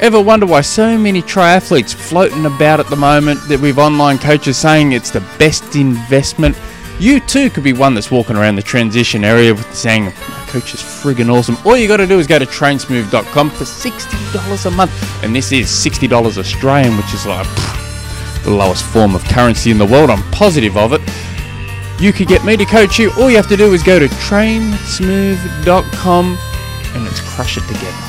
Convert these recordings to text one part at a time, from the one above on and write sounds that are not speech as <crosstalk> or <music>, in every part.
Ever wonder why so many triathletes floating about at the moment that we've online coaches saying it's the best investment? You too could be one that's walking around the transition area with saying, My coach is friggin' awesome. All you got to do is go to trainsmooth.com for $60 a month. And this is $60 Australian, which is like pff, the lowest form of currency in the world. I'm positive of it. You could get me to coach you. All you have to do is go to trainsmooth.com and let's crush it together.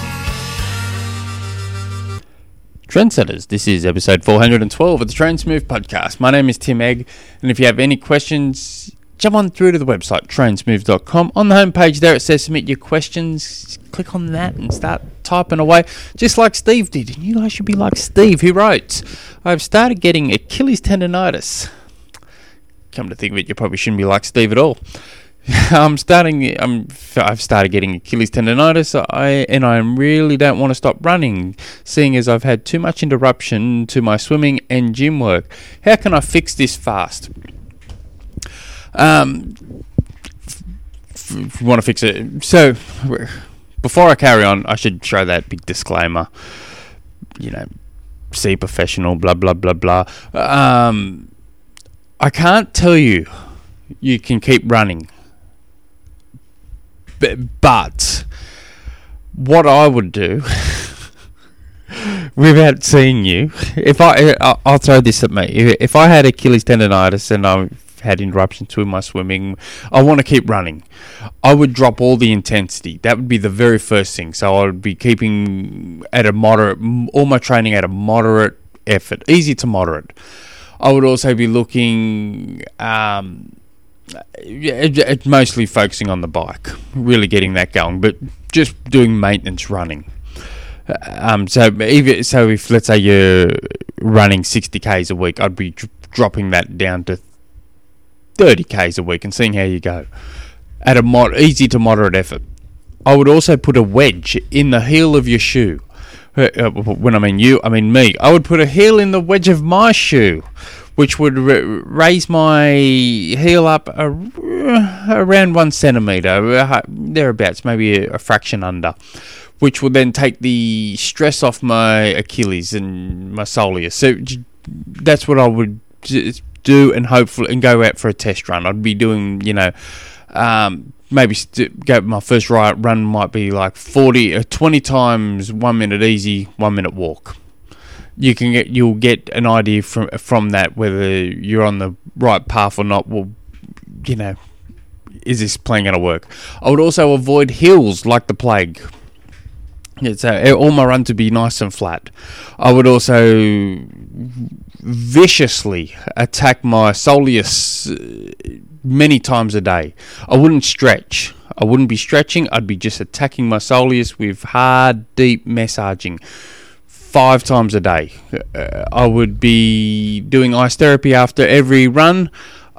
Trendsetters, this is episode 412 of the Trainsmooth podcast. My name is Tim Egg, and if you have any questions, jump on through to the website, trainsmooth.com. On the homepage there, it says submit your questions. Click on that and start typing away, just like Steve did. And you guys should be like Steve, who wrote, I've started getting Achilles tendonitis. Come to think of it, you probably shouldn't be like Steve at all. <laughs> I'm starting. I'm. I've started getting Achilles tendonitis. I and I really don't want to stop running, seeing as I've had too much interruption to my swimming and gym work. How can I fix this fast? Um, f- f- want to fix it. So, before I carry on, I should show that big disclaimer. You know, see professional. Blah blah blah blah. Um, I can't tell you you can keep running but what I would do, <laughs> without seeing you, if I, I'll throw this at me. If I had Achilles tendonitis and I had interruptions with my swimming, I want to keep running. I would drop all the intensity. That would be the very first thing. So I would be keeping at a moderate, all my training at a moderate effort, easy to moderate. I would also be looking. Um, it's mostly focusing on the bike, really getting that going, but just doing maintenance running. Um, so even so, if let's say you're running sixty k's a week, I'd be dr- dropping that down to thirty k's a week and seeing how you go at a mod- easy to moderate effort. I would also put a wedge in the heel of your shoe. Uh, uh when I mean you, I mean me. I would put a heel in the wedge of my shoe which would raise my heel up a, around one centimeter, uh, thereabouts, maybe a, a fraction under, which would then take the stress off my Achilles and my soleus. So that's what I would do, and hopefully, and go out for a test run. I'd be doing, you know. Um, maybe st- go my first right run might be like 40 or uh, 20 times one minute easy one minute walk you can get you'll get an idea from from that whether you're on the right path or not. Well, you know, is this plan going to work? I would also avoid hills like the plague. So all my run to be nice and flat. I would also viciously attack my soleus uh, many times a day. I wouldn't stretch. I wouldn't be stretching. I'd be just attacking my soleus with hard, deep massaging five times a day. Uh, I would be doing ice therapy after every run.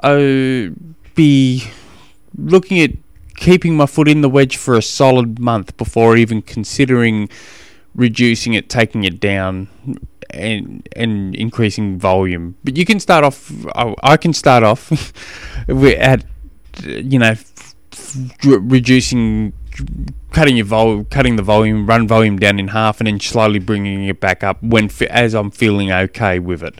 I would be looking at keeping my foot in the wedge for a solid month before even considering reducing it, taking it down, and and increasing volume. But you can start off. I, I can start off <laughs> at you know reducing cutting your vol- cutting the volume, run volume down in half, and then slowly bringing it back up when as I'm feeling okay with it.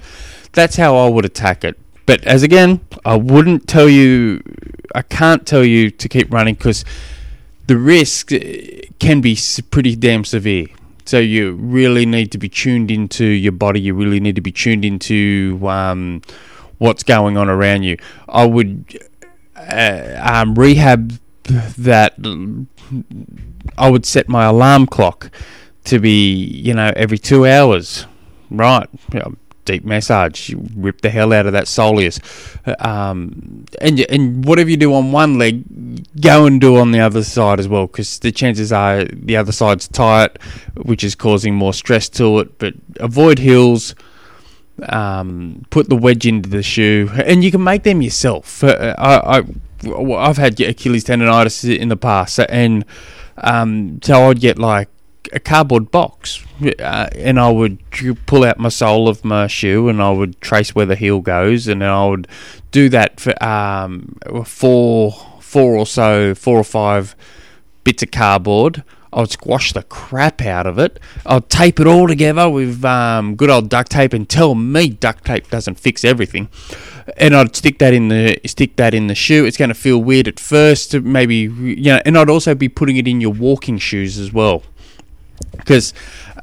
That's how I would attack it. But as again, I wouldn't tell you, I can't tell you to keep running because the risk eh, can be pretty damn severe. So you really need to be tuned into your body. You really need to be tuned into um, what's going on around you. I would uh, um, rehab that I would set my alarm clock to be, you know, every two hours. Right. Deep massage, you rip the hell out of that soleus. Um, and, and whatever you do on one leg, go and do on the other side as well, because the chances are the other side's tight, which is causing more stress to it. But avoid heels. Um, put the wedge into the shoe, and you can make them yourself. Uh, I, I I've had Achilles tendonitis in the past, and um, so I'd get like a cardboard box, uh, and I would pull out my sole of my shoe, and I would trace where the heel goes, and I would do that for um, four, four or so, four or five bits of cardboard. I would squash the crap out of it. I'll tape it all together with um, good old duct tape and tell me duct tape doesn't fix everything. And I'd stick that in the stick that in the shoe. It's going to feel weird at first, maybe you know. And I'd also be putting it in your walking shoes as well, because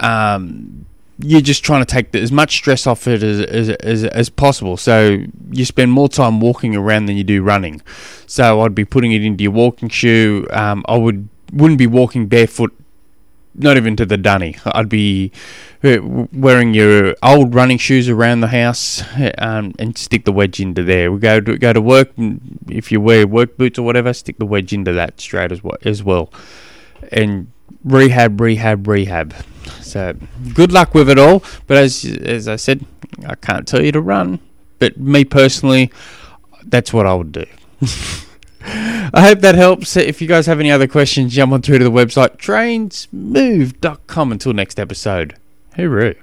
um, you're just trying to take the, as much stress off it as, as, as, as possible. So you spend more time walking around than you do running. So I'd be putting it into your walking shoe. Um, I would wouldn't be walking barefoot, not even to the dunny. I'd be uh, wearing your old running shoes around the house um, and stick the wedge into there. We go to go to work. If you wear work boots or whatever, stick the wedge into that straight as well. As well, and rehab, rehab, rehab. So good luck with it all. But as as I said, I can't tell you to run. But me personally, that's what I would do. <laughs> I hope that helps. If you guys have any other questions, jump on through to the website trainsmooth.com. Until next episode, hooroo.